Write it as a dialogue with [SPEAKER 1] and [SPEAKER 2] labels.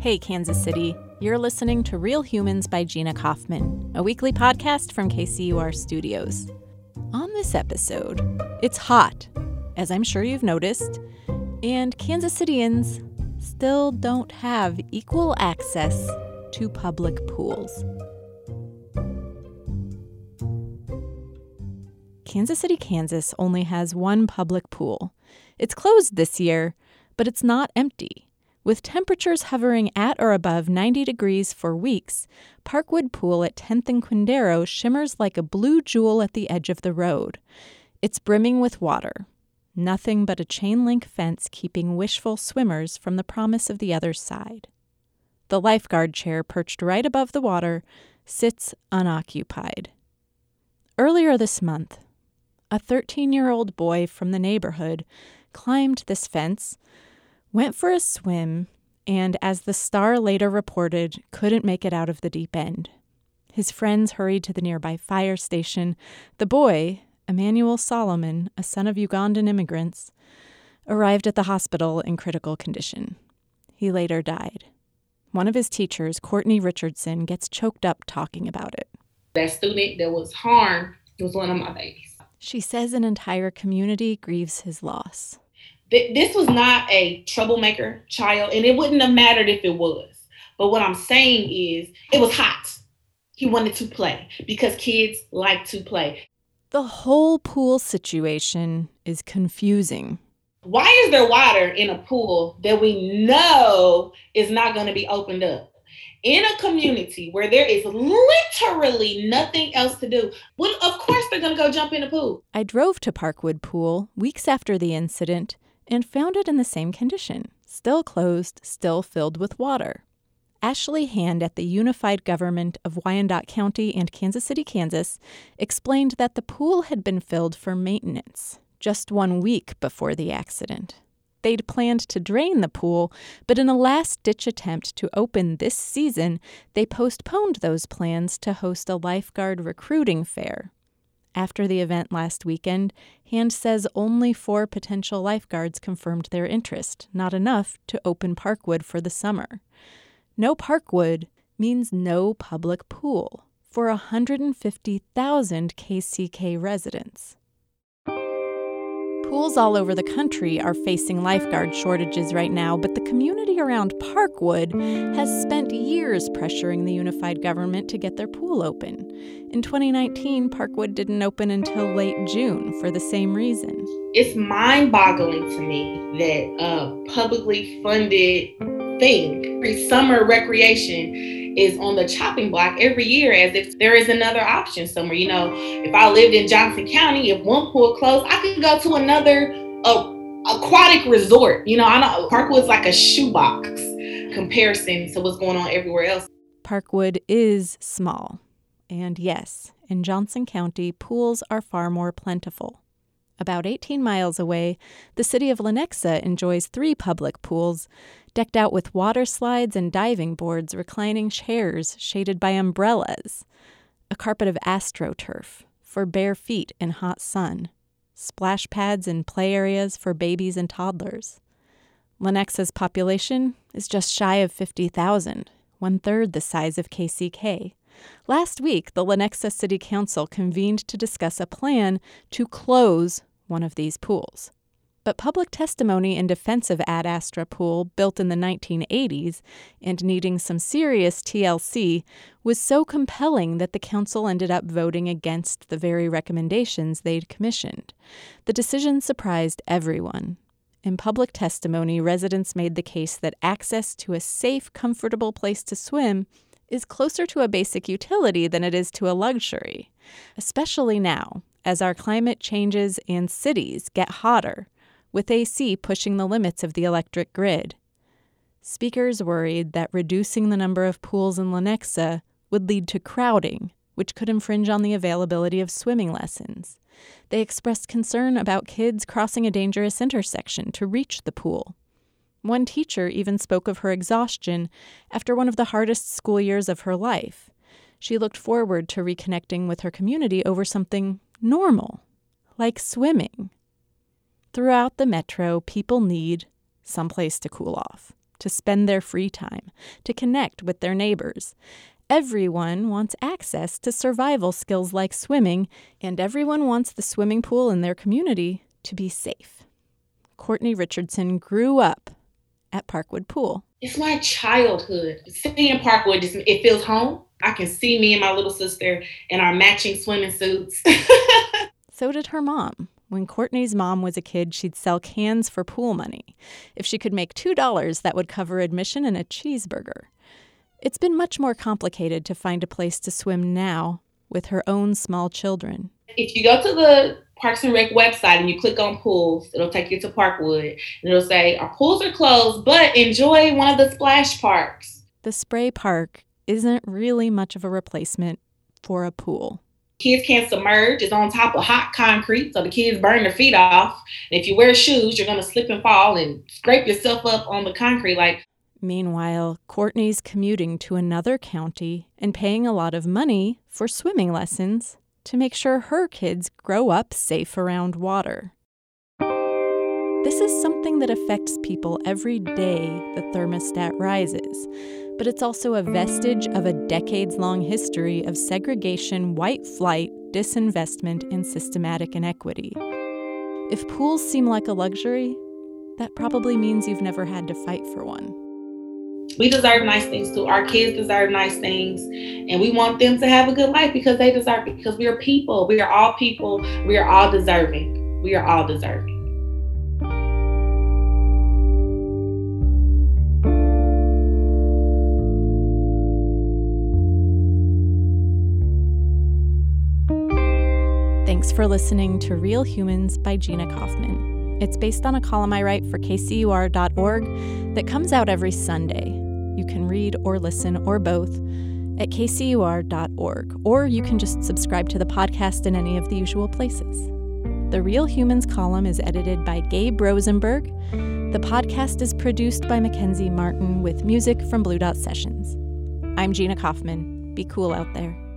[SPEAKER 1] Hey, Kansas City. You're listening to Real Humans by Gina Kaufmann, a weekly podcast from KCUR Studios. On this episode, it's hot, as I'm sure you've noticed, and Kansas Cityans still don't have equal access to public pools. Kansas City, Kansas only has one public pool. It's closed this year, but it's not empty. With temperatures hovering at or above 90 degrees for weeks, Parkwood Pool at 10th and Quindaro shimmers like a blue jewel at the edge of the road. It's brimming with water. Nothing but a chain link fence keeping wishful swimmers from the promise of the other side. The lifeguard chair perched right above the water sits unoccupied. Earlier this month, a 13 year old boy from the neighborhood climbed this fence went for a swim, and as the Star later reported, couldn't make it out of the deep end. His friends hurried to the nearby fire station. The boy, Emmanuel Solomon, a son of Ugandan immigrants, arrived at the hospital in critical condition. He later died. One of his teachers, Courtney Richardson, gets choked up talking about it.
[SPEAKER 2] That student that was harmed was one of my babies.
[SPEAKER 1] She says an entire community grieves his loss
[SPEAKER 2] this was not a troublemaker child, and it wouldn't have mattered if it was. But what I'm saying is, it was hot. He wanted to play because kids like to play.
[SPEAKER 1] The whole pool situation is confusing.
[SPEAKER 2] Why is there water in a pool that we know is not going to be opened up? In a community where there is literally nothing else to do, well, of course they're going to go jump in the pool.
[SPEAKER 1] I drove to Parkwood Pool weeks after the incident and found it in the same condition, still closed, still filled with water. Ashley Hand at the Unified Government of Wyandotte County and Kansas City, Kansas, explained that the pool had been filled for maintenance just one week before the accident. They'd planned to drain the pool, but in a last ditch attempt to open this season, they postponed those plans to host a lifeguard recruiting fair. After the event last weekend, Hand says only four potential lifeguards confirmed their interest, not enough to open Parkwood for the summer. No Parkwood means no public pool for 150,000 KCK residents. Pools all over the country are facing lifeguard shortages right now, but the community around Parkwood has spent years pressuring the unified government to get their pool open. In 2019, Parkwood didn't open until late June for the same reason.
[SPEAKER 2] It's mind boggling to me that a publicly funded thing, summer recreation, is on the chopping block every year as if there is another option somewhere. You know, if I lived in Johnson County, if one pool closed, I could go to another uh, aquatic resort. You know, I know Parkwood's like a shoebox comparison to what's going on everywhere else.
[SPEAKER 1] Parkwood is small. And yes, in Johnson County, pools are far more plentiful. About 18 miles away, the city of Lenexa enjoys three public pools, decked out with water slides and diving boards, reclining chairs shaded by umbrellas, a carpet of astroturf for bare feet in hot sun, splash pads and play areas for babies and toddlers. Lenexa's population is just shy of 50,000, one third the size of KCK. Last week, the Lenexa City Council convened to discuss a plan to close one of these pools. But public testimony in defense of Ad Astra Pool, built in the 1980s and needing some serious TLC, was so compelling that the council ended up voting against the very recommendations they'd commissioned. The decision surprised everyone. In public testimony, residents made the case that access to a safe, comfortable place to swim is closer to a basic utility than it is to a luxury, especially now as our climate changes and cities get hotter, with AC pushing the limits of the electric grid. Speakers worried that reducing the number of pools in Lenexa would lead to crowding, which could infringe on the availability of swimming lessons. They expressed concern about kids crossing a dangerous intersection to reach the pool. One teacher even spoke of her exhaustion after one of the hardest school years of her life. She looked forward to reconnecting with her community over something normal, like swimming. Throughout the metro, people need someplace to cool off, to spend their free time, to connect with their neighbors. Everyone wants access to survival skills like swimming, and everyone wants the swimming pool in their community to be safe. Courtney Richardson grew up at Parkwood Pool.
[SPEAKER 2] It's my childhood. Seeing Parkwood, just, it feels home. I can see me and my little sister in our matching swimming suits.
[SPEAKER 1] so did her mom. When Courtney's mom was a kid, she'd sell cans for pool money. If she could make $2, that would cover admission and a cheeseburger. It's been much more complicated to find a place to swim now with her own small children.
[SPEAKER 2] If you go to the Parks and Rec website and you click on pools, it'll take you to Parkwood and it'll say, Our pools are closed, but enjoy one of the splash parks.
[SPEAKER 1] The spray park isn't really much of a replacement for a pool.
[SPEAKER 2] Kids can't submerge. It's on top of hot concrete, so the kids burn their feet off. And if you wear shoes, you're gonna slip and fall and scrape yourself up on the concrete. Like
[SPEAKER 1] Meanwhile, Courtney's commuting to another county and paying a lot of money for swimming lessons to make sure her kids grow up safe around water. This is something that affects people every day the thermostat rises, but it's also a vestige of a decades long history of segregation, white flight, disinvestment, and systematic inequity. If pools seem like a luxury, that probably means you've never had to fight for one
[SPEAKER 2] we deserve nice things too. Our kids deserve nice things, and we want them to have a good life because they deserve it. Because we are people. We are all people. We are all deserving. We are all deserving.
[SPEAKER 1] For listening to Real Humans by Gina Kaufmann. It's based on a column I write for kcur.org that comes out every Sunday. You can read or listen or both at kcur.org, or you can just subscribe to the podcast in any of the usual places. The Real Humans column is edited by Gabe Rosenberg. The podcast is produced by Mackenzie Martin with music from Blue Dot Sessions. I'm Gina Kaufmann. Be cool out there.